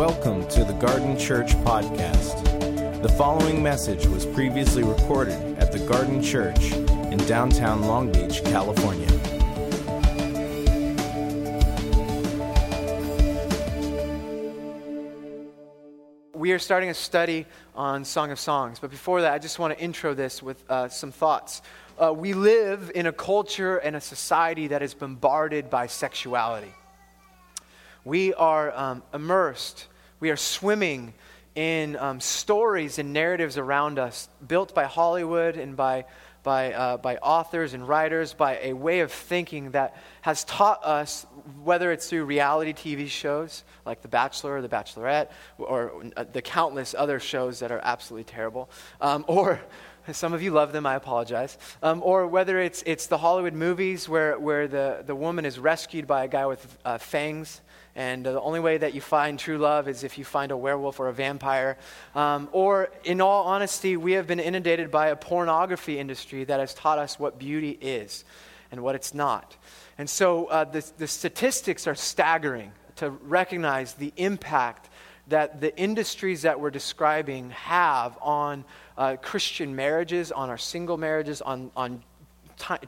Welcome to the Garden Church Podcast. The following message was previously recorded at the Garden Church in downtown Long Beach, California. We are starting a study on Song of Songs, but before that, I just want to intro this with uh, some thoughts. Uh, we live in a culture and a society that is bombarded by sexuality. We are um, immersed, we are swimming in um, stories and narratives around us built by Hollywood and by, by, uh, by authors and writers, by a way of thinking that has taught us, whether it's through reality TV shows like The Bachelor or The Bachelorette, or uh, the countless other shows that are absolutely terrible, um, or some of you love them, I apologize. Um, or whether it's, it's the Hollywood movies where, where the, the woman is rescued by a guy with uh, fangs and uh, the only way that you find true love is if you find a werewolf or a vampire. Um, or, in all honesty, we have been inundated by a pornography industry that has taught us what beauty is and what it's not. And so uh, the, the statistics are staggering to recognize the impact that the industries that we're describing have on uh, Christian marriages, on our single marriages, on, on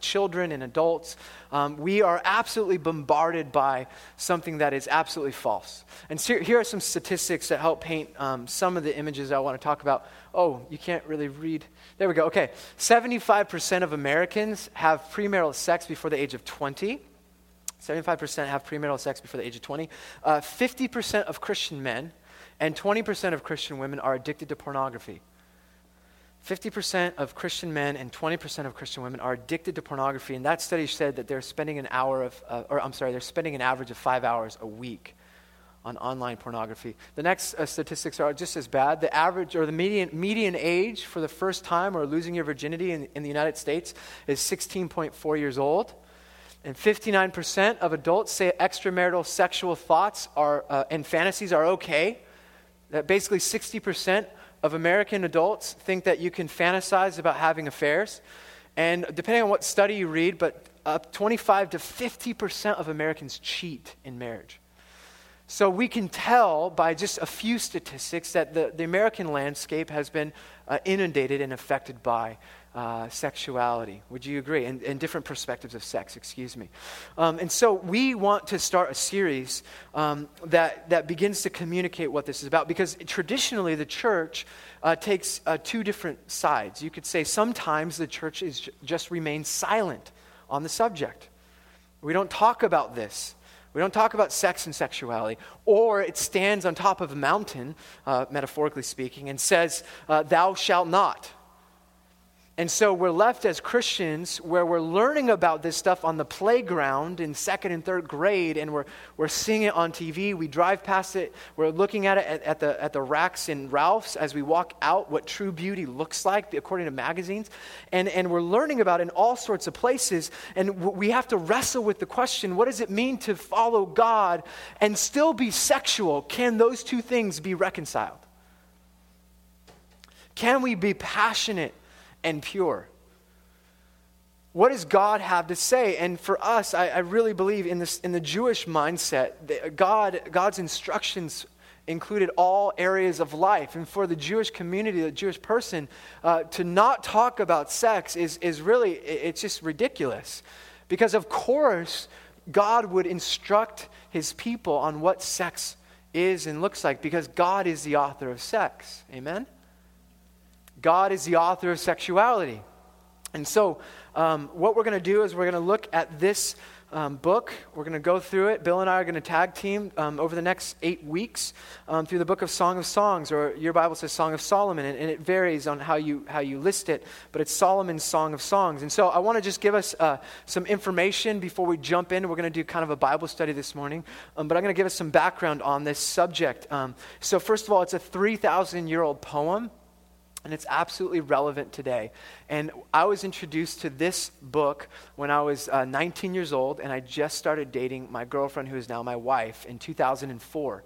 children and adults, um, we are absolutely bombarded by something that is absolutely false. And here are some statistics that help paint um, some of the images I want to talk about. Oh, you can't really read. There we go. Okay. 75% of Americans have premarital sex before the age of 20. 75% have premarital sex before the age of 20. Uh, 50% of Christian men and 20% of Christian women are addicted to pornography. 50% of Christian men and 20% of Christian women are addicted to pornography. And that study said that they're spending an hour of, uh, or I'm sorry, they're spending an average of five hours a week on online pornography. The next uh, statistics are just as bad. The average or the median, median age for the first time or losing your virginity in, in the United States is 16.4 years old. And 59% of adults say extramarital sexual thoughts are, uh, and fantasies are okay. That basically 60% of American adults think that you can fantasize about having affairs. And depending on what study you read, but up 25 to 50% of Americans cheat in marriage. So we can tell by just a few statistics that the, the American landscape has been uh, inundated and affected by uh, sexuality. Would you agree? And, and, different perspectives of sex, excuse me. Um, and so we want to start a series um, that, that begins to communicate what this is about because traditionally the church uh, takes uh, two different sides. You could say sometimes the church is just remains silent on the subject. We don't talk about this. We don't talk about sex and sexuality. Or it stands on top of a mountain, uh, metaphorically speaking, and says, uh, Thou shalt not. And so we're left as Christians where we're learning about this stuff on the playground in second and third grade, and we're, we're seeing it on TV. We drive past it. We're looking at it at, at, the, at the racks in Ralph's as we walk out what true beauty looks like according to magazines. And, and we're learning about it in all sorts of places. And we have to wrestle with the question what does it mean to follow God and still be sexual? Can those two things be reconciled? Can we be passionate? And pure. What does God have to say? And for us, I, I really believe in, this, in the Jewish mindset, God, God's instructions included all areas of life. And for the Jewish community, the Jewish person, uh, to not talk about sex is, is really, it's just ridiculous. Because, of course, God would instruct his people on what sex is and looks like because God is the author of sex. Amen? God is the author of sexuality. And so, um, what we're going to do is we're going to look at this um, book. We're going to go through it. Bill and I are going to tag team um, over the next eight weeks um, through the book of Song of Songs, or your Bible says Song of Solomon, and, and, it varies on how you, how you list it, but it's Solomon's Song of Songs. And so I want to just give us uh, some information before we jump in. We're going to do kind of a Bible study this morning, um, but I'm going to give us some background on this subject. Um, so, first of all, it's a 3,000 year old poem. And it's absolutely relevant today. And I was introduced to this book when I was uh, 19 years old, and I just started dating my girlfriend, who is now my wife, in 2004.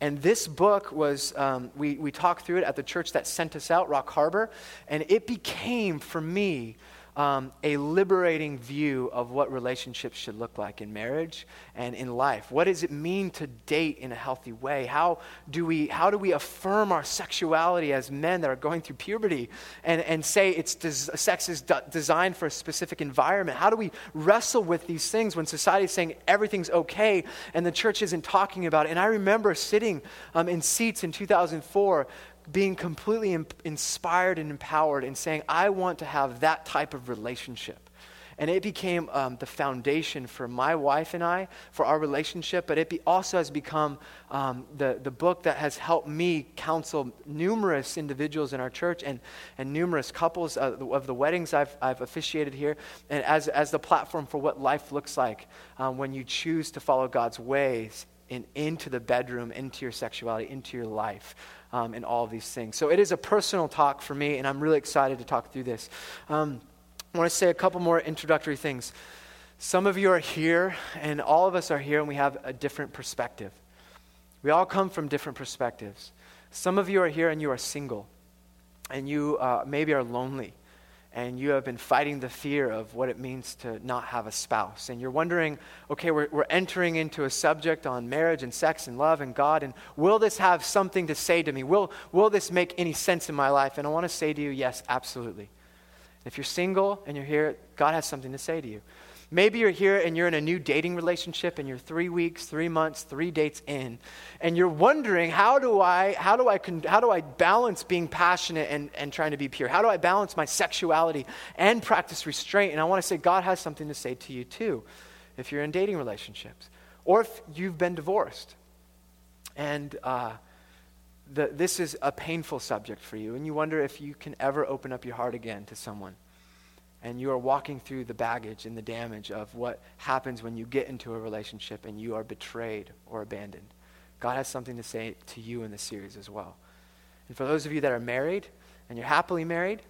And this book was, um, we, we talked through it at the church that sent us out, Rock Harbor, and it became for me um, a liberating view of what relationships should look like in marriage and in life. What does it mean to date in a healthy way? How do we, how do we affirm our sexuality as men that are going through puberty and, and say it's des- sex is d- designed for a specific environment? How do we wrestle with these things when society is saying everything's okay and the church isn't talking about it? And I remember sitting um, in seats in 2004 being completely in, inspired and empowered and saying, I want to have that type of relationship. And it became um, the foundation for my wife and I, for our relationship, but it be, also has become um, the, the book that has helped me counsel numerous individuals in our church and, and numerous couples of, of the weddings I've, I've officiated here, and as, as the platform for what life looks like um, when you choose to follow God's ways in, into the bedroom, into your sexuality, into your life um, and all of these things. So it is a personal talk for me, and I'm really excited to talk through this. Um, I want to say a couple more introductory things. Some of you are here, and all of us are here, and we have a different perspective. We all come from different perspectives. Some of you are here, and you are single, and you uh, maybe are lonely and you have been fighting the fear of what it means to not have a spouse. And you're wondering, okay, we're, we're entering into a subject on marriage and sex and love and God, and will this have something to say to me? Will, will this make any sense in my life? And I want to say to you, yes, absolutely. If you're single and you're here, God has something to say to you. Maybe you're here and you're in a new dating relationship and you're three weeks, three months, three dates in, and you're wondering, how do I, how do I, how do I balance being passionate and, and trying to be pure? How do I balance my sexuality and practice restraint? And I want to say, God has something to say to you too, if you're in dating relationships, or if you've been divorced. And uh, the, this is a painful subject for you, and you wonder if you can ever open up your heart again to someone and you are walking through the baggage and the damage of what happens when you get into a relationship and you are betrayed or abandoned. God has something to say to you in this series as well. And for those of you that are married and you're happily married,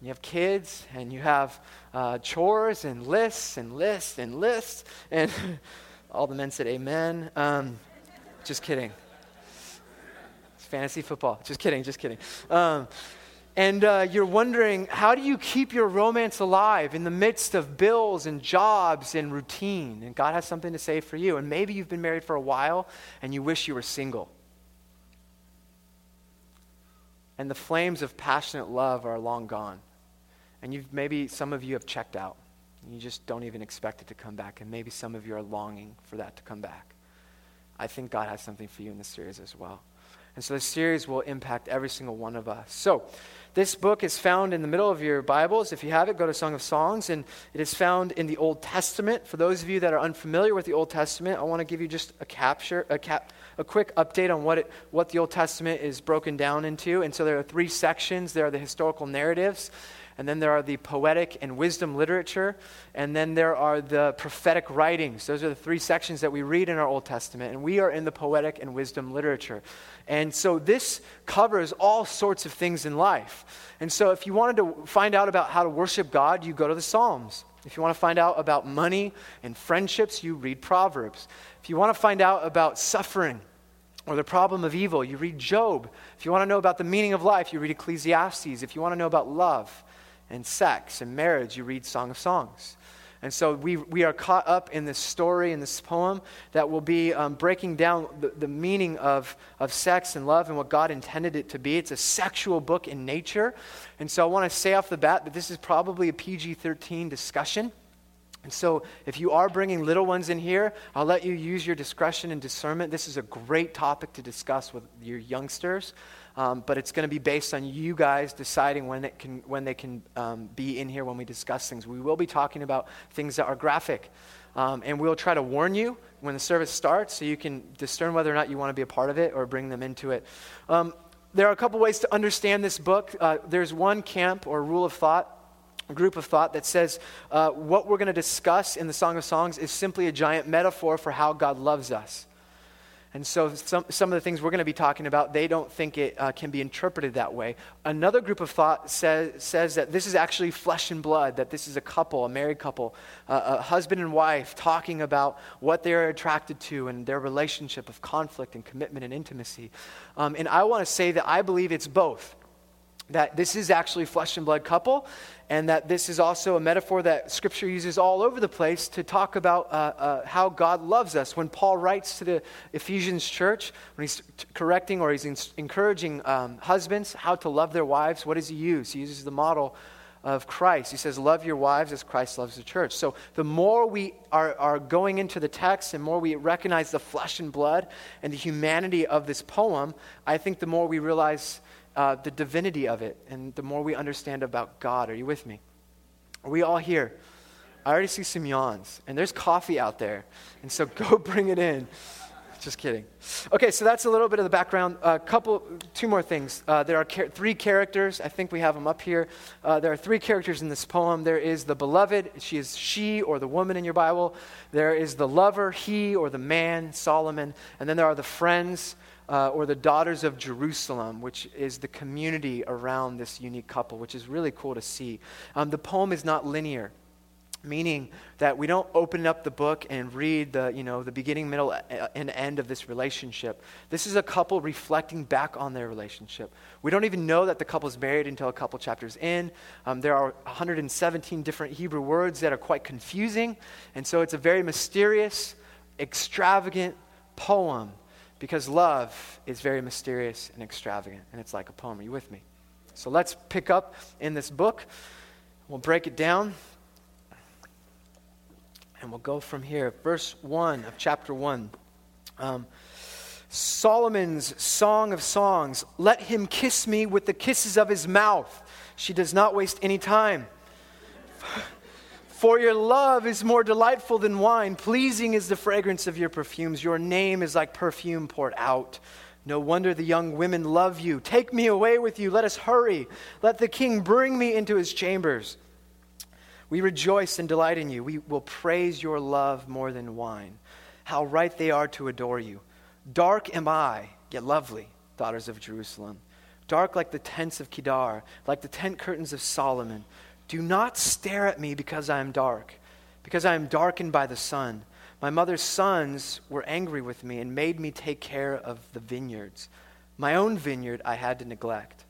and you have kids, and you have uh, chores and lists and lists and lists, and all the men said amen. Um, just kidding. It's fantasy football. Just kidding, just kidding. Um, and uh, you're wondering, how do you keep your romance alive in the midst of bills and jobs and routine? And God has something to say for you. And maybe you've been married for a while and you wish you were single. And the flames of passionate love are long gone. And you've, maybe some of you have checked out. You just don't even expect it to come back. And maybe some of you are longing for that to come back. I think God has something for you in this series as well. And so this series will impact every single one of us. So, this book is found in the middle of your Bibles. If you have it, go to Song of Songs. And it is found in the Old Testament. For those of you that are unfamiliar with the Old Testament, I want to give you just a capture, a, cap, a quick update on what, it, what the Old Testament is broken down into. And so there are three sections there are the historical narratives, and then there are the poetic and wisdom literature, and then there are the prophetic writings. Those are the three sections that we read in our Old Testament, and we are in the poetic and wisdom literature. And so this covers all sorts of things in life. And so if you wanted to find out about how to worship God, you go to the Psalms. If you want to find out about money and friendships, you read Proverbs. If you want to find out about suffering, or the problem of evil, you read Job. If you want to know about the meaning of life, you read Ecclesiastes. If you want to know about love, and sex and marriage, you read Song of Songs. And so we, we are caught up in this story, in this poem, that will be um, breaking down the, the meaning of, of sex and love and what God intended it to be. It's a sexual book in nature. And so I want to say off the bat that this is probably a PG 13 discussion. And so, if you are bringing little ones in here, I'll let you use your discretion and discernment. This is a great topic to discuss with your youngsters. Um, but it's going to be based on you guys deciding when, it can, when they can um, be in here when we discuss things. We will be talking about things that are graphic. Um, and we'll try to warn you when the service starts so you can discern whether or not you want to be a part of it or bring them into it. Um, there are a couple ways to understand this book. Uh, there's one camp or rule of thought group of thought that says uh, what we're going to discuss in the Song of Songs is simply a giant metaphor for how God loves us. And so, some, some of the things we're going to be talking about, they don't think it uh, can be interpreted that way. Another group of thought says, says that this is actually flesh and blood, that this is a couple, a married couple, uh, a husband and wife talking about what they're attracted to and their relationship of conflict and commitment and intimacy. Um, and I want to say that I believe it's both. That this is actually flesh and blood couple, and that this is also a metaphor that Scripture uses all over the place to talk about uh, uh, how God loves us. When Paul writes to the Ephesians church, when he's correcting or he's encouraging um, husbands how to love their wives, what does he use? He uses the model of Christ. He says, Love your wives as Christ loves the church. So the more we are, are going into the text and more we recognize the flesh and blood and the humanity of this poem, I think the more we realize uh, the divinity of it and the more we understand about God. Are you with me? Are we all here? I already see some yawns, and there's coffee out there, and so go bring it in. Just kidding. Okay, so that's a little bit of the background. A uh, couple, two more things. Uh, there are char- three characters. I think we have them up here. Uh, there are three characters in this poem. There is the beloved. She is she or the woman in your Bible. There is the lover, he or the man, Solomon. And then there are the friends uh, or the daughters of Jerusalem, which is the community around this unique couple, which is really cool to see. Um, the poem is not linear meaning that we don't open up the book and read the you know the beginning middle and end of this relationship. This is a couple reflecting back on their relationship. We don't even know that the couple is married until a couple chapters in. Um, there are 117 different hebrew words that are quite confusing. And so it's a very mysterious extravagant poem because love is very mysterious and extravagant and it's like a poem are you with me so let's pick up in this book we'll break it down and we'll go from here. Verse 1 of chapter 1. Um, Solomon's Song of Songs. Let him kiss me with the kisses of his mouth. She does not waste any time. For your love is more delightful than wine. Pleasing is the fragrance of your perfumes. Your name is like perfume poured out. No wonder the young women love you. Take me away with you. Let us hurry. Let the king bring me into his chambers. We rejoice and delight in you. We will praise your love more than wine. How right they are to adore you. Dark am I, yet lovely, daughters of Jerusalem. Dark like the tents of Kedar, like the tent curtains of Solomon. Do not stare at me because I am dark, because I am darkened by the sun. My mother's sons were angry with me and made me take care of the vineyards. My own vineyard I had to neglect.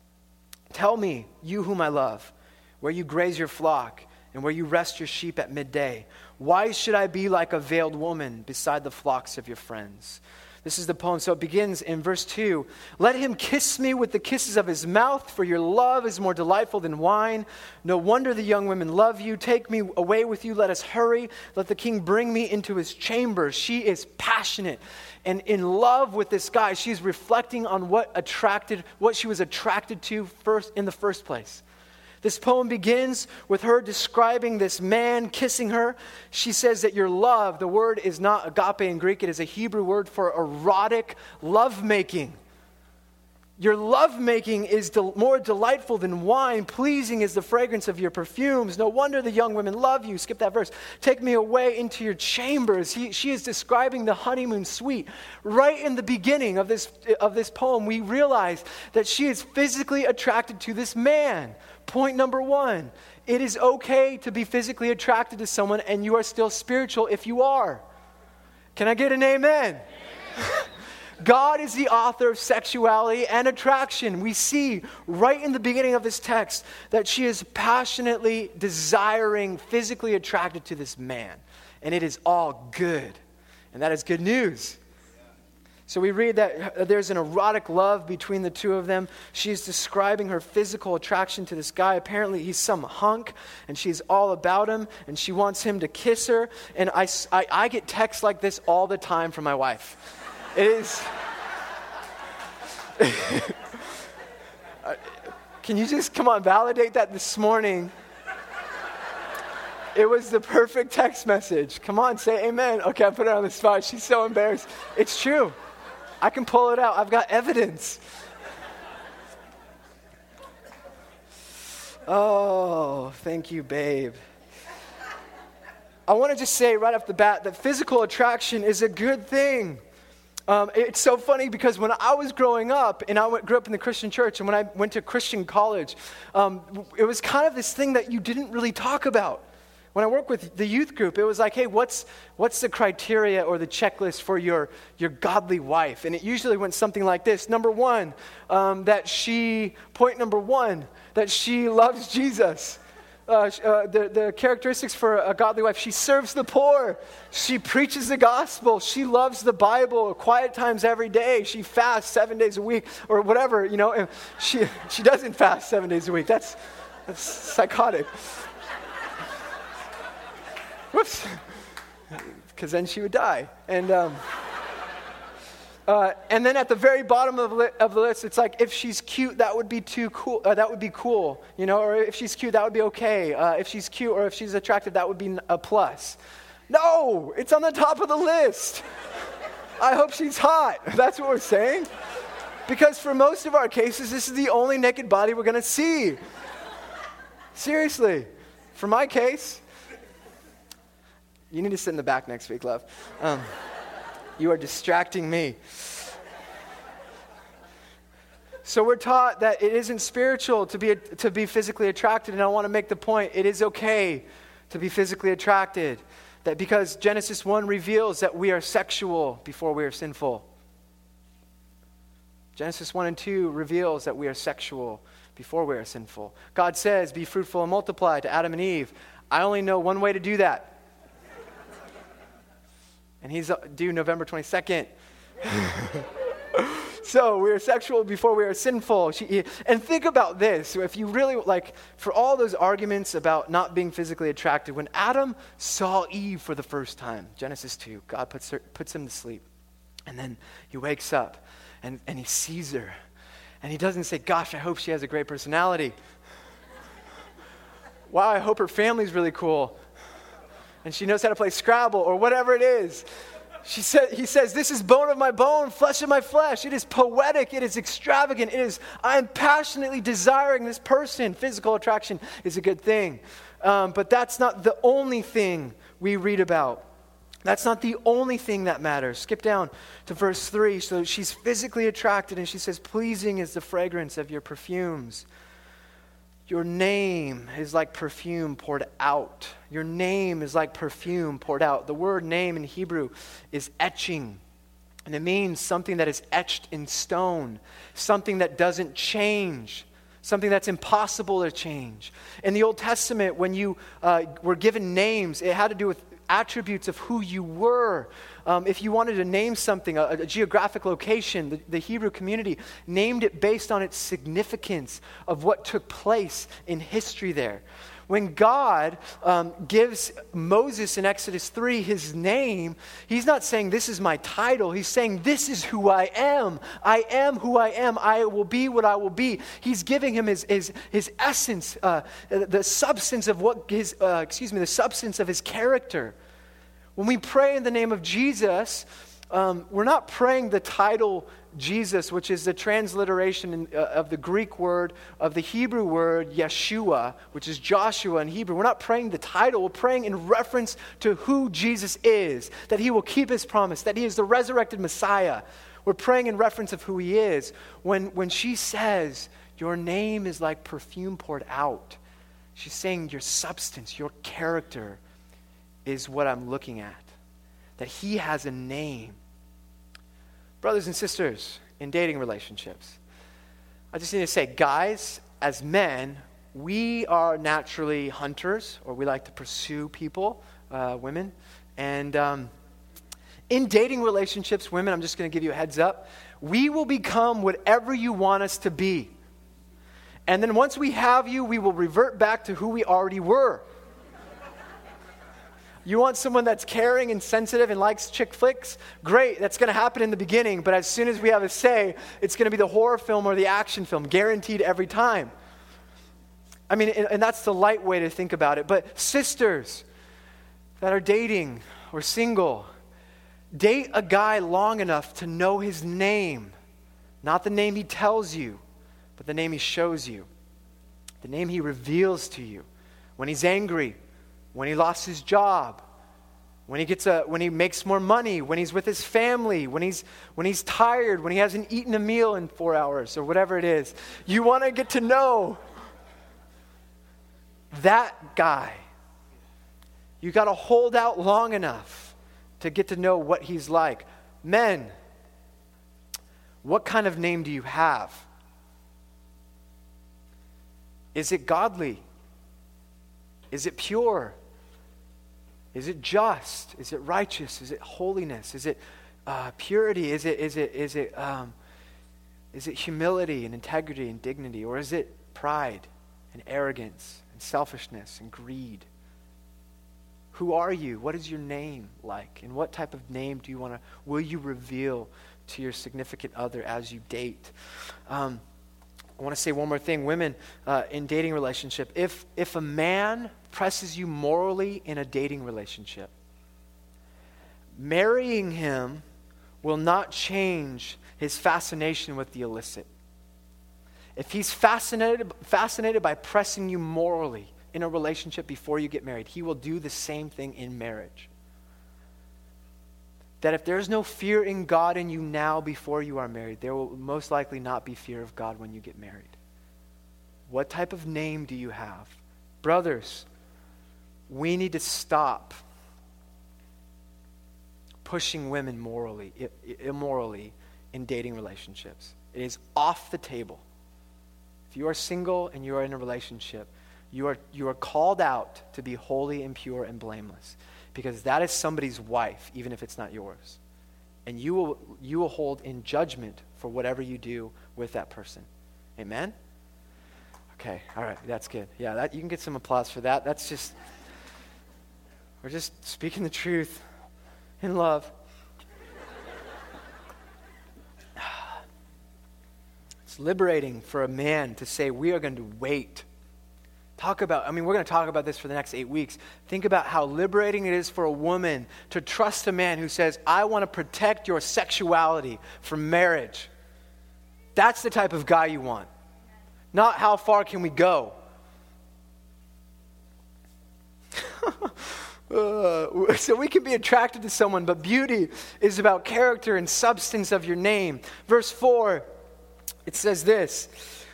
Tell me, you whom I love, where you graze your flock and where you rest your sheep at midday. Why should I be like a veiled woman beside the flocks of your friends? This is the poem. So it begins in verse 2 Let him kiss me with the kisses of his mouth, for your love is more delightful than wine. No wonder the young women love you. Take me away with you. Let us hurry. Let the king bring me into his chambers. She is passionate and in love with this guy. She's reflecting on what attracted, what she was attracted to first in the first place. This poem begins with her describing this man kissing her. She says that your love, the word is not agape in Greek, it is a Hebrew word for erotic lovemaking. Your lovemaking is del- more delightful than wine. Pleasing is the fragrance of your perfumes. No wonder the young women love you. Skip that verse. Take me away into your chambers. He, she is describing the honeymoon suite. Right in the beginning of this, of this poem, we realize that she is physically attracted to this man. Point number one it is okay to be physically attracted to someone, and you are still spiritual if you are. Can I get an amen? God is the author of sexuality and attraction. We see right in the beginning of this text that she is passionately desiring, physically attracted to this man. And it is all good. And that is good news. So we read that there's an erotic love between the two of them. She's describing her physical attraction to this guy. Apparently, he's some hunk, and she's all about him, and she wants him to kiss her. And I, I, I get texts like this all the time from my wife. It is. Can you just come on, validate that this morning? It was the perfect text message. Come on, say amen. Okay, I put her on the spot. She's so embarrassed. It's true. I can pull it out. I've got evidence. Oh, thank you, babe. I want to just say right off the bat that physical attraction is a good thing. Um, it's so funny because when I was growing up, and I went, grew up in the Christian church, and when I went to Christian college, um, it was kind of this thing that you didn't really talk about. When I work with the youth group, it was like, hey, what's, what's the criteria or the checklist for your, your godly wife? And it usually went something like this. Number one, um, that she, point number one, that she loves Jesus. Uh, uh, the, the characteristics for a godly wife she serves the poor, she preaches the gospel, she loves the Bible, quiet times every day, she fasts seven days a week, or whatever, you know. she, she doesn't fast seven days a week. That's, that's psychotic. Whoops. Because then she would die. And, um, uh, and then at the very bottom of li- of the, list, it's like if she's cute, that would be too cool. Uh, that would be cool, you know. Or if she's cute, that would be okay. Uh, if she's cute or if she's attractive, that would be a plus. No, it's on the top of the list. I hope she's hot. That's what we're saying. Because for most of our cases, this is the only naked body we're going to see. Seriously. For my case, you need to sit in the back next week, love. Um, you are distracting me. So we're taught that it isn't spiritual to be, to be physically attracted, and I want to make the point it is okay to be physically attracted. That because Genesis 1 reveals that we are sexual before we are sinful. Genesis 1 and 2 reveals that we are sexual before we are sinful. God says, Be fruitful and multiply to Adam and Eve. I only know one way to do that and he's uh, due November 22nd. so we are sexual before we are sinful. She, and think about this. If you really, like, for all those arguments about not being physically attracted, when Adam saw Eve for the first time, Genesis 2, God puts, her, puts him to sleep. And then he wakes up and, and he sees her. And he doesn't say, Gosh, I hope she has a great personality. wow, I hope her family's really cool and she knows how to play Scrabble or whatever it is. She said, he says, This is bone of my bone, flesh of my flesh. It is poetic, it is extravagant, it is, I am passionately desiring this person. Physical attraction is a good thing. Um, but that's not the only thing we read about. That's not the only thing that matters. Skip down to verse 3. So she's physically attracted, and she says, Pleasing is the fragrance of your perfumes. Your name is like perfume poured out. Your name is like perfume poured out. The word name in Hebrew is etching. And it means something that is etched in stone, something that doesn't change, something that's impossible to change. In the Old Testament, when you uh, were given names, it had to do with attributes of who you were. Um, if you wanted to name something, a, a geographic location, the, the, Hebrew community named it based on its significance of what took place in history there. When God um, gives Moses in Exodus 3 his name, he's not saying, This is my title. He's saying, This is who I am. I am who I am. I will be what I will be. He's giving him his, his, his essence, uh, the substance of what his, uh, excuse me, the substance of his character. When we pray in the name of Jesus, um, we're not praying the title Jesus, which is the transliteration in, uh, of the Greek word, of the Hebrew word Yeshua, which is Joshua in Hebrew. We're not praying the title, we're praying in reference to who Jesus is, that he will keep his promise, that he is the resurrected Messiah. We're praying in reference of who he is. When, when she says, Your name is like perfume poured out, she's saying your substance, your character is what I'm looking at. That he has a name. Brothers and sisters, in dating relationships, I just need to say, guys, as men, we are naturally hunters, or we like to pursue people, uh, women. And um, in dating relationships, women, I'm just going to give you a heads up, we will become whatever you want us to be. And then once we have you, we will revert back to who we already were. You want someone that's caring and sensitive and likes chick flicks? Great, that's going to happen in the beginning, but as soon as we have a say, it's going to be the horror film or the action film, guaranteed every time. I mean, and that's the light way to think about it. But sisters that are dating or single, date a guy long enough to know his name. Not the name he tells you, but the name he shows you, the name he reveals to you. When he's angry, when he lost his job, when he, gets a, when he makes more money, when he's with his family, when he's, when he's tired, when he hasn't eaten a meal in four hours, or whatever it is. You want to get to know that guy. You got to hold out long enough to get to know what he's like. Men, what kind of name do you have? Is it godly? Is it pure? Is it just? Is it righteous? Is it holiness? Is it uh, purity? Is it, is it, is it, um, is it humility and integrity and dignity? Or is it pride and arrogance and selfishness and greed? Who are you? What is your name like? And what type of name do you want to, will you reveal to your significant other as you date? Um, I want to say one more thing. Women uh, in dating relationship, if, if a man presses you morally in a dating relationship, marrying him will not change his fascination with the illicit. If he's fascinated, fascinated by pressing you morally in a relationship before you get married, he will do the same thing in marriage. That if there's no fear in God in you now before you are married, there will most likely not be fear of God when you get married. What type of name do you have? Brothers, we need to stop pushing women morally, immorally in dating relationships. It is off the table. If you are single and you are in a relationship, you are, you are called out to be holy and pure and blameless because that is somebody's wife, even if it's not yours. And you will, you will hold in judgment for whatever you do with that person. Amen? Okay, all right, that's good. Yeah, that, you can get some applause for that. That's just, we're just speaking the truth in love. It's liberating for a man to say, We are going to wait Talk about, I mean, we're going to talk about this for the next eight weeks. Think about how liberating it is for a woman to trust a man who says, I want to protect your sexuality from marriage. That's the type of guy you want. Not how far can we go. uh, so we can be attracted to someone, but beauty is about character and substance of your name. Verse 4, it says this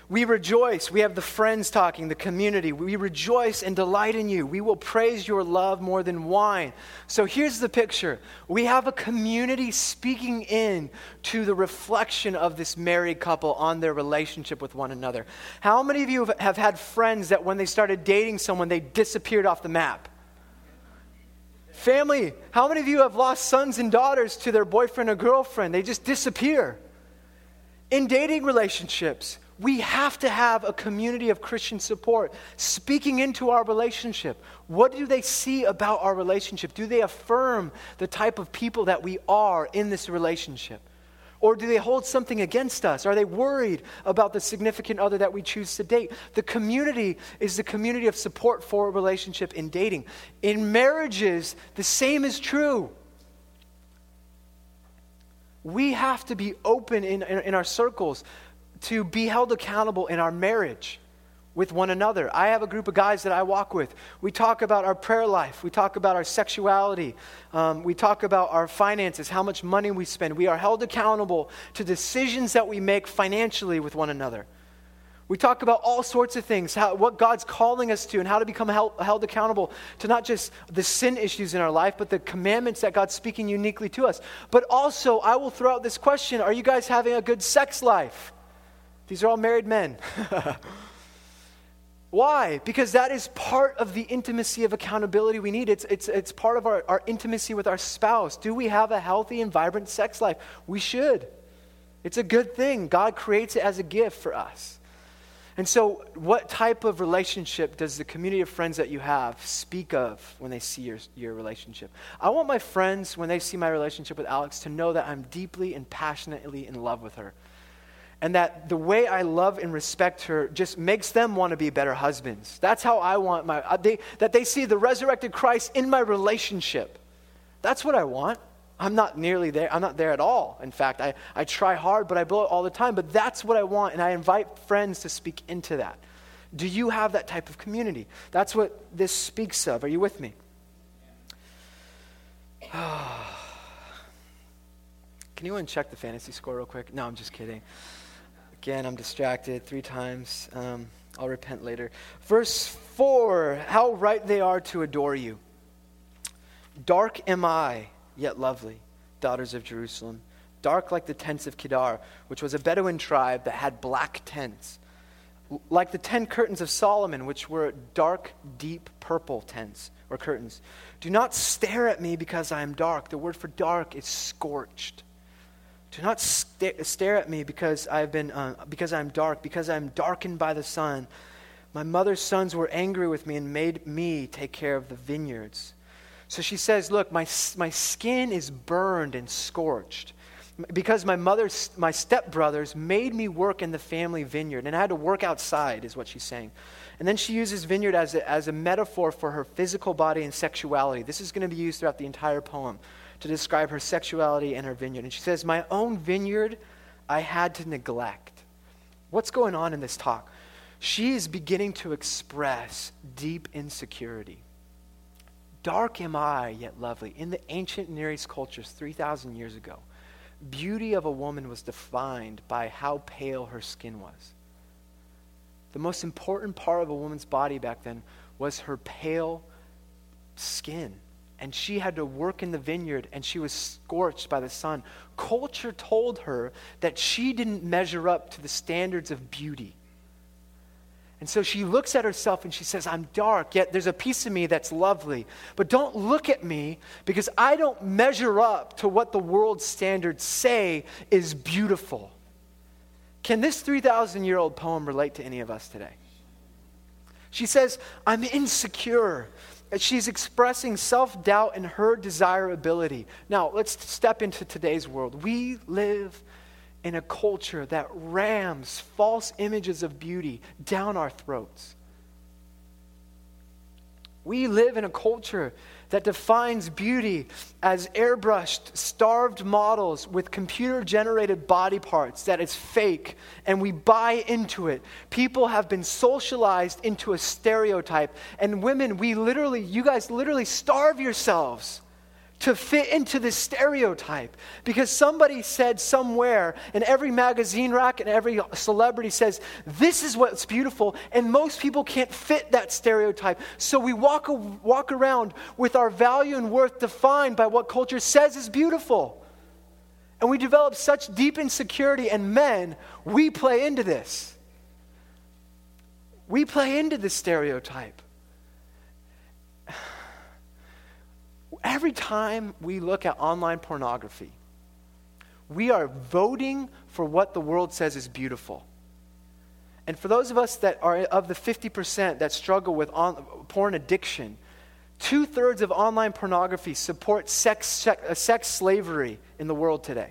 we rejoice. We have the friends talking, the community. We rejoice and delight in you. We will praise your love more than wine. So here's the picture we have a community speaking in to the reflection of this married couple on their relationship with one another. How many of you have had friends that when they started dating someone, they disappeared off the map? Family, how many of you have lost sons and daughters to their boyfriend or girlfriend? They just disappear. In dating relationships, we have to have a community of Christian support speaking into our relationship. What do they see about our relationship? Do they affirm the type of people that we are in this relationship? Or do they hold something against us? Are they worried about the significant other that we choose to date? The community is the community of support for a relationship in dating. In marriages, the same is true. We have to be open in, in, in our circles to be held accountable in our marriage with one another. I have a group of guys that I walk with. We talk about our prayer life, we talk about our sexuality, um, we talk about our finances, how much money we spend. We are held accountable to decisions that we make financially with one another. We talk about all sorts of things, how, what God's calling us to, and how to become held, held accountable to not just the sin issues in our life, but the commandments that God's speaking uniquely to us. But also, I will throw out this question Are you guys having a good sex life? These are all married men. Why? Because that is part of the intimacy of accountability we need. It's, it's, it's part of our, our intimacy with our spouse. Do we have a healthy and vibrant sex life? We should. It's a good thing. God creates it as a gift for us. And so, what type of relationship does the community of friends that you have speak of when they see your, your relationship? I want my friends, when they see my relationship with Alex, to know that I'm deeply and passionately in love with her and that the way I love and respect her just makes them want to be better husbands. That's how I want my, uh, they, that they see the resurrected Christ in my relationship. That's what I want. I'm not nearly there. I'm not there at all. In fact, I, I try hard, but I blow it all the time. But that's what I want, and I invite friends to speak into that. Do you have that type of community? That's what this speaks of. Are you with me? Can you uncheck the fantasy score real quick? No, I'm just kidding. Again, I'm distracted three times. Um, I'll repent later. Verse 4 How right they are to adore you. Dark am I, yet lovely, daughters of Jerusalem. Dark like the tents of Kedar, which was a Bedouin tribe that had black tents. Like the ten curtains of Solomon, which were dark, deep purple tents or curtains. Do not stare at me because I am dark. The word for dark is scorched. Do not st- stare at me because I've been uh, because I'm dark, because I'm darkened by the sun. My mother's sons were angry with me and made me take care of the vineyards. So she says, Look, my, my skin is burned and scorched because my mother's, my stepbrothers made me work in the family vineyard, and I had to work outside, is what she's saying. And then she uses vineyard as a, as a metaphor for her physical body and sexuality. This is going to be used throughout the entire poem to describe her sexuality and her vineyard. And she says, My own vineyard I had to neglect. What's going on in this talk? She is beginning to express deep insecurity. Dark am I, yet lovely. In the ancient Near East cultures 3,000 years ago, beauty of a woman was defined by how pale her skin was. The most important part of a woman's body back then was her pale skin. And she had to work in the vineyard and she was scorched by the sun. Culture told her that she didn't measure up to the standards of beauty. And so she looks at herself and she says, I'm dark, yet there's a piece of me that's lovely. But don't look at me because I don't measure up to what the world's standards say is beautiful. Can this 3,000 year old poem relate to any of us today? She says, I'm insecure. She's expressing self doubt in her desirability. Now, let's step into today's world. We live in a culture that rams false images of beauty down our throats. We live in a culture that defines beauty as airbrushed, starved models with computer generated body parts that is fake, and we buy into it. People have been socialized into a stereotype. And women, we literally, you guys literally starve yourselves to fit into this stereotype. Because somebody said somewhere in every magazine rack and every celebrity says this is what's beautiful and most people can't fit that stereotype. So we walk, walk around with our value and worth defined by what culture says is beautiful. And we develop such deep insecurity and men we play into this. We play into this stereotype every time we look at online pornography, we are voting for what the world says is beautiful. And for those of us that are of the 50% that struggle with on, porn addiction, two thirds of online pornography support sex, sex, uh, sex slavery in the world today.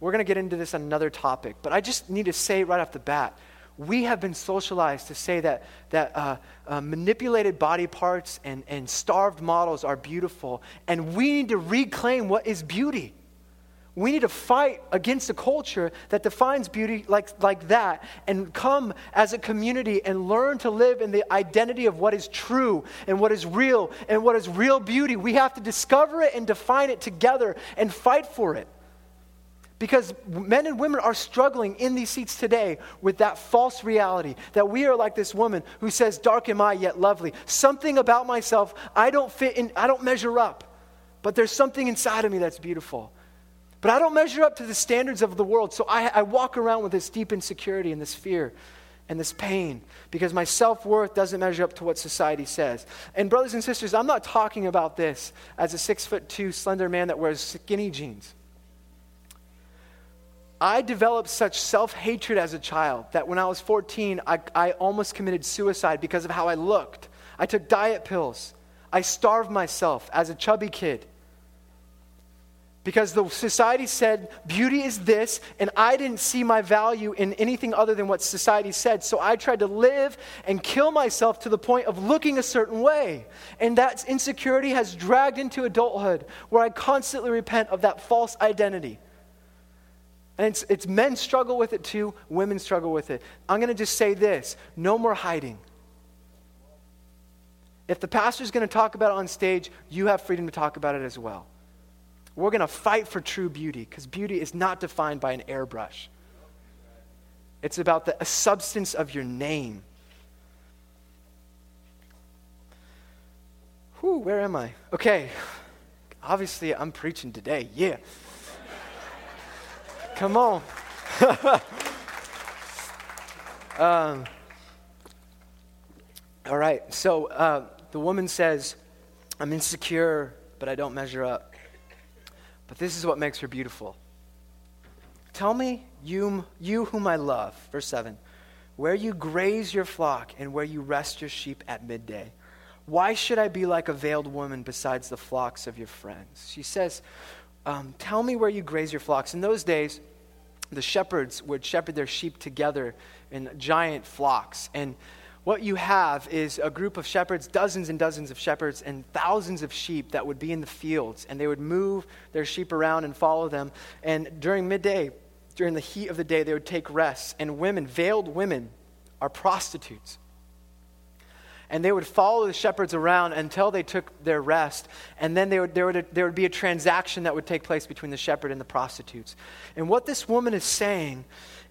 We're going to get into this on another topic, but I just need to say right off the bat we have been socialized to say that, that uh, uh, manipulated body parts and, and starved models are beautiful, and we need to reclaim what is beauty. We need to fight against a culture that defines beauty like, like that and come as a community and learn to live in the identity of what is true and what is real and what is real beauty. We have to discover it and define it together and fight for it. Because men and women are struggling in these seats today with that false reality that we are like this woman who says, Dark am I, yet lovely. Something about myself, I don't fit in, I don't measure up. But there's something inside of me that's beautiful. But I don't measure up to the standards of the world. So I, I walk around with this deep insecurity and this fear and this pain because my self worth doesn't measure up to what society says. And, brothers and sisters, I'm not talking about this as a six foot two slender man that wears skinny jeans. I developed such self hatred as a child that when I was 14, I, I almost committed suicide because of how I looked. I took diet pills. I starved myself as a chubby kid. Because the society said beauty is this, and I didn't see my value in anything other than what society said. So I tried to live and kill myself to the point of looking a certain way. And that insecurity has dragged into adulthood, where I constantly repent of that false identity. And it's, it's men struggle with it too, women struggle with it. I'm going to just say this no more hiding. If the pastor's going to talk about it on stage, you have freedom to talk about it as well. We're going to fight for true beauty because beauty is not defined by an airbrush. It's about the substance of your name. Whew, where am I? Okay. Obviously, I'm preaching today. Yeah. Come on. um, all right. So uh, the woman says, I'm insecure, but I don't measure up. But this is what makes her beautiful. Tell me, you, you whom I love, verse 7, where you graze your flock and where you rest your sheep at midday. Why should I be like a veiled woman besides the flocks of your friends? She says, um, Tell me where you graze your flocks. In those days, the shepherds would shepherd their sheep together in giant flocks. And what you have is a group of shepherds, dozens and dozens of shepherds, and thousands of sheep that would be in the fields. And they would move their sheep around and follow them. And during midday, during the heat of the day, they would take rest. And women, veiled women, are prostitutes and they would follow the shepherds around until they took their rest. And then would, there, would, there would be a transaction that would take place between the shepherd and the prostitutes. And what this woman is saying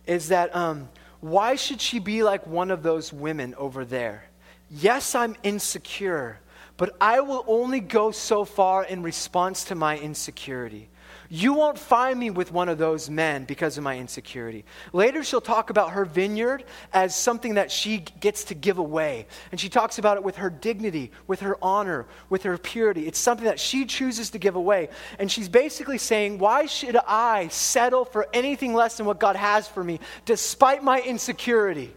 is that um, why should she be like one of those women over there? Yes, I'm insecure, but I will only go so far in response to my insecurity. You won't find me with one of those men because of my insecurity. Later, she'll talk about her vineyard as something that she gets to give away. And she talks about it with her dignity, with her honor, with her purity. It's something that she chooses to give away. And she's basically saying, Why should I settle for anything less than what God has for me, despite my insecurity?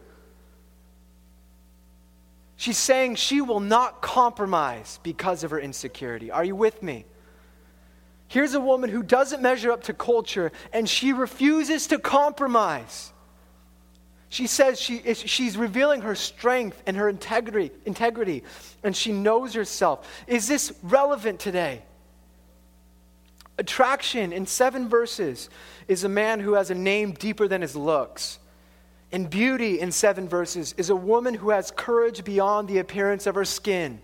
She's saying she will not compromise because of her insecurity. Are you with me? Here's a woman who doesn't measure up to culture and she refuses to compromise. She says she, she's revealing her strength and her integrity, integrity, and she knows herself. Is this relevant today? Attraction in seven verses is a man who has a name deeper than his looks. And beauty in seven verses is a woman who has courage beyond the appearance of her skin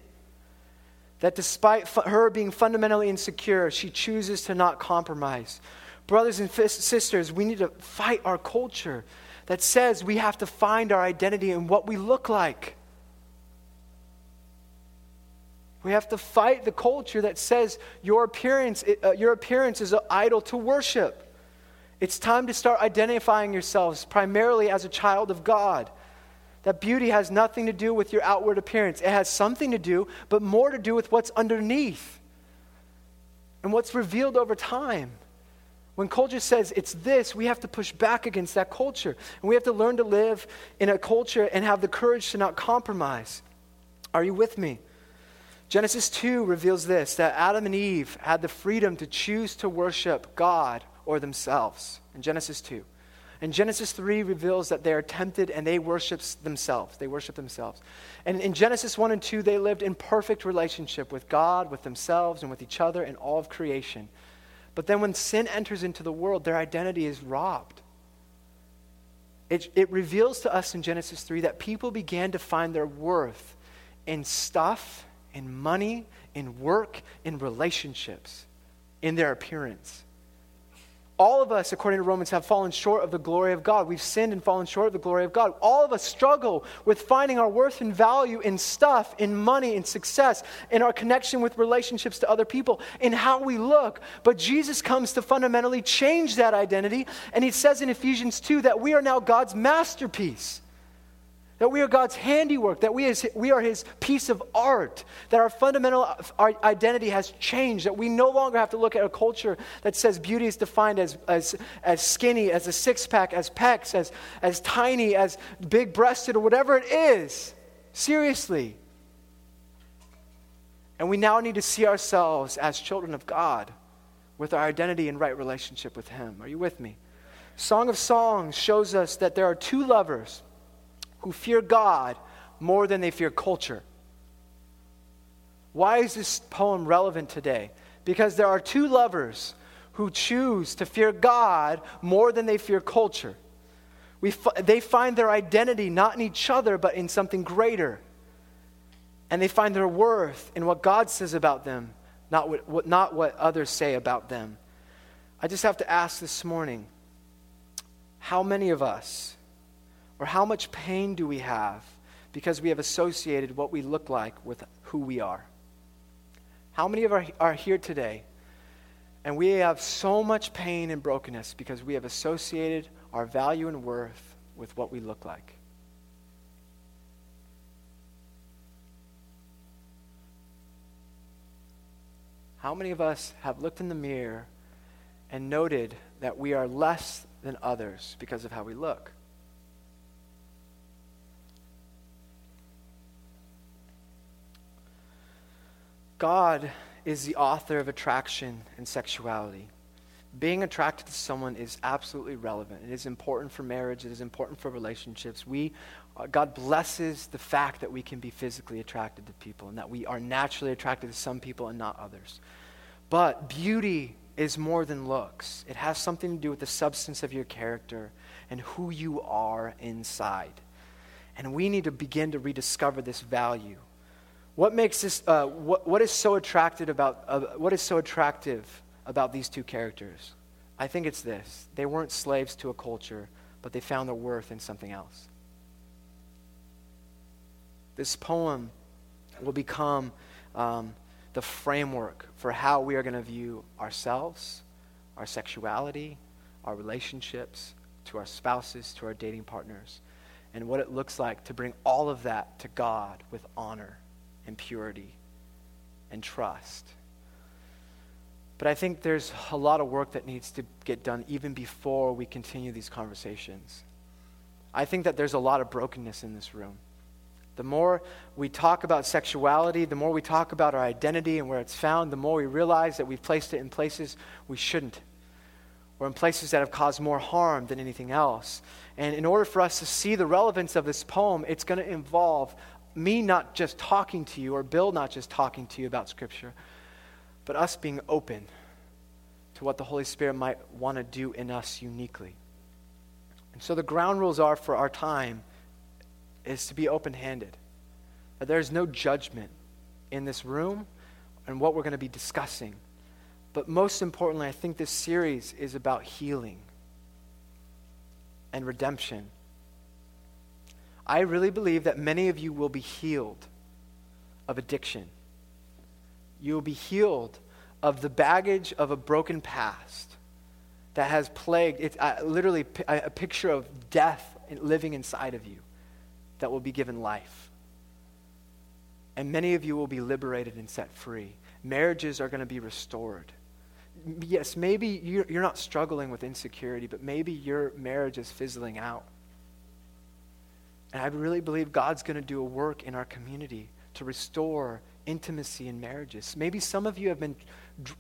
that despite her being fundamentally insecure, she chooses to not compromise. Brothers and sisters, we need to fight our culture that says we have to find our identity in what we look like. We have to fight the culture that says your appearance, uh, your appearance is an idol to worship. It's time to start identifying yourselves primarily as a child of God that beauty has nothing to do with your outward appearance. It has something to do, but more to do with what's underneath and what's revealed over time. When culture says it's this, we have to push back against that culture. And we have to learn to live in a culture and have the courage to not compromise. Are you with me? Genesis 2 reveals this that Adam and Eve had the freedom to choose to worship God or themselves. In Genesis 2. And Genesis 3 reveals that they are tempted and they worship themselves. They worship themselves. And in Genesis 1 and 2, they lived in perfect relationship with God, with themselves, and with each other and all of creation. But then when sin enters into the world, their identity is robbed. It, it reveals to us in Genesis 3 that people began to find their worth in stuff, in money, in work, in relationships, in their appearance. All of us, according to Romans, have fallen short of the glory of God. We've sinned and fallen short of the glory of God. All of us struggle with finding our worth and value in stuff, in money, in success, in our connection with relationships to other people, in how we look. But Jesus comes to fundamentally change that identity. And he says in Ephesians 2 that we are now God's masterpiece. That we are God's handiwork, that we, is, we are His piece of art, that our fundamental our identity has changed, that we no longer have to look at a culture that says beauty is defined as, as, as skinny, as a six pack, as pecs, as, as tiny, as big breasted, or whatever it is. Seriously. And we now need to see ourselves as children of God with our identity and right relationship with Him. Are you with me? Song of Songs shows us that there are two lovers who fear God more than they fear culture. Why is this poem relevant today? Because there are two lovers who choose to fear God more than they fear culture. We f- they find their identity not in each other, but in something greater. And they find their worth in what God says about them, not what, what, not what others say about them. I just have to ask this morning how many of us or how much pain do we have because we have associated what we look like with who we are? How many of us are here today and we have so much pain and brokenness because we have associated our value and worth with what we look like? How many of us have looked in the mirror and noted that we are less than others because of how we look? God is the author of attraction and sexuality. Being attracted to someone is absolutely relevant. It is important for marriage. It is important for relationships. We, uh, God blesses the fact that we can be physically attracted to people and that we are naturally attracted to some people and not others. But beauty is more than looks. It has something to do with the substance of your character and who you are inside. And we need to begin to rediscover this value. What makes this, uh, what, what is so attractive about, uh, what is so attractive about these two characters? I think it's this. They weren't slaves to a culture, but they found their worth in something else. This poem will become um, the framework for how we are going to view ourselves, our sexuality, our relationships, to our spouses, to our dating partners, and what it looks like to bring all of that to God with honor and purity and trust. But I think there's a lot of work that needs to get done even before we continue these conversations. I think that there's a lot of brokenness in this room. The more we talk about sexuality, the more we talk about our identity and where it's found, the more we realize that we've placed it in places we shouldn't, or in places that have caused more harm than anything else. And in order for us to see the relevance of this poem, it's going to involve me not just talking to you or Bill not just talking to you about Scripture, but us being open to what the Holy Spirit might want to do in us uniquely. And so the ground rules are for our time is to be open handed. That there's no judgment in this room and what we're going to be discussing. But most importantly, I think this series is about healing and redemption I really believe that many of you will be healed of addiction. You will be healed of the baggage of a broken past that has plagued, it's uh, literally a picture of death living inside of you that will be given life. And many of you will be liberated and set free. Marriages are going to be restored. Yes, maybe you're, you're not struggling with insecurity, but maybe your marriage is fizzling out. And I really believe God's going to do a work in our community to restore intimacy in marriages. Maybe some of you have been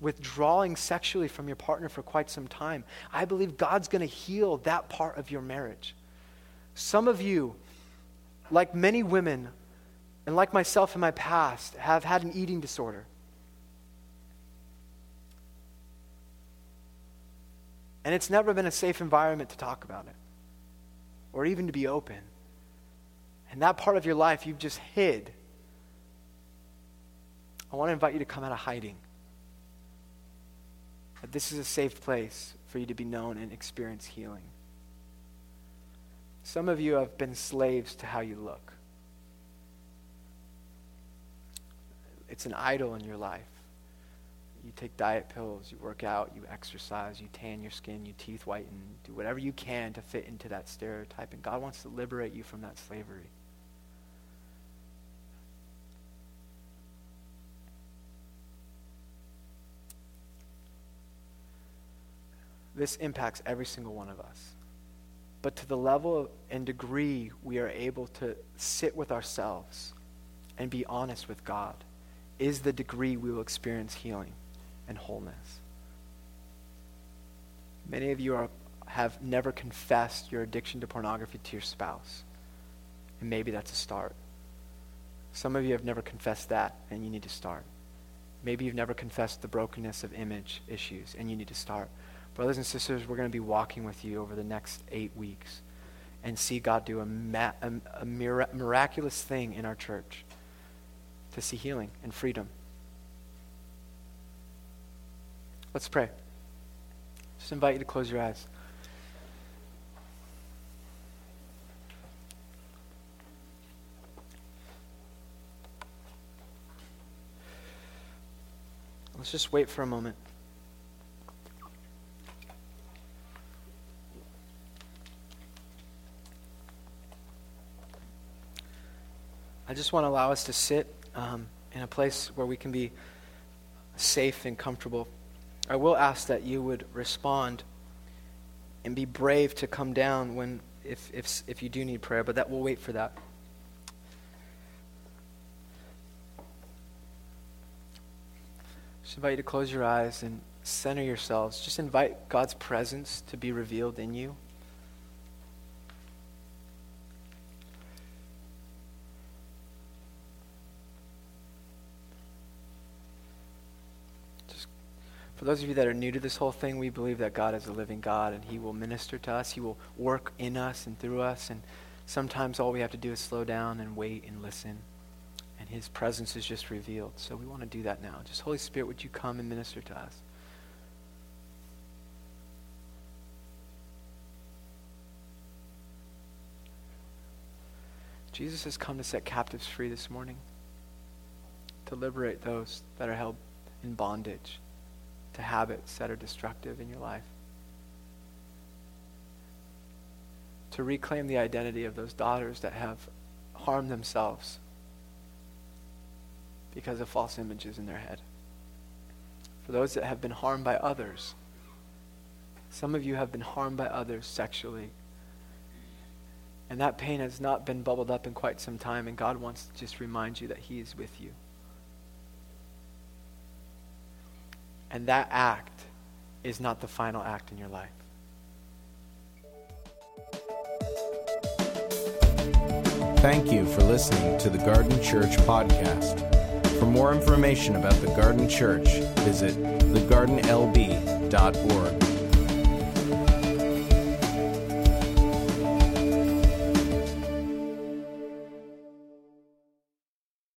withdrawing sexually from your partner for quite some time. I believe God's going to heal that part of your marriage. Some of you, like many women, and like myself in my past, have had an eating disorder. And it's never been a safe environment to talk about it or even to be open and that part of your life you've just hid, I want to invite you to come out of hiding. That this is a safe place for you to be known and experience healing. Some of you have been slaves to how you look. It's an idol in your life. You take diet pills, you work out, you exercise, you tan your skin, you teeth whiten, do whatever you can to fit into that stereotype. And God wants to liberate you from that slavery. This impacts every single one of us. But to the level and degree we are able to sit with ourselves and be honest with God is the degree we will experience healing and wholeness. Many of you are, have never confessed your addiction to pornography to your spouse. And maybe that's a start. Some of you have never confessed that, and you need to start. Maybe you've never confessed the brokenness of image issues, and you need to start. Brothers and sisters, we're going to be walking with you over the next eight weeks and see God do a, ma- a, a mir- miraculous thing in our church to see healing and freedom. Let's pray. Just invite you to close your eyes. Let's just wait for a moment. Just want to allow us to sit um, in a place where we can be safe and comfortable. I will ask that you would respond and be brave to come down when if, if, if you do need prayer, but that we'll wait for that. Just invite you to close your eyes and center yourselves. Just invite God's presence to be revealed in you. For those of you that are new to this whole thing, we believe that God is a living God and He will minister to us. He will work in us and through us. And sometimes all we have to do is slow down and wait and listen. And His presence is just revealed. So we want to do that now. Just, Holy Spirit, would you come and minister to us? Jesus has come to set captives free this morning, to liberate those that are held in bondage to habits that are destructive in your life. To reclaim the identity of those daughters that have harmed themselves because of false images in their head. For those that have been harmed by others, some of you have been harmed by others sexually. And that pain has not been bubbled up in quite some time, and God wants to just remind you that He is with you. And that act is not the final act in your life. Thank you for listening to the Garden Church podcast. For more information about the Garden Church, visit thegardenlb.org.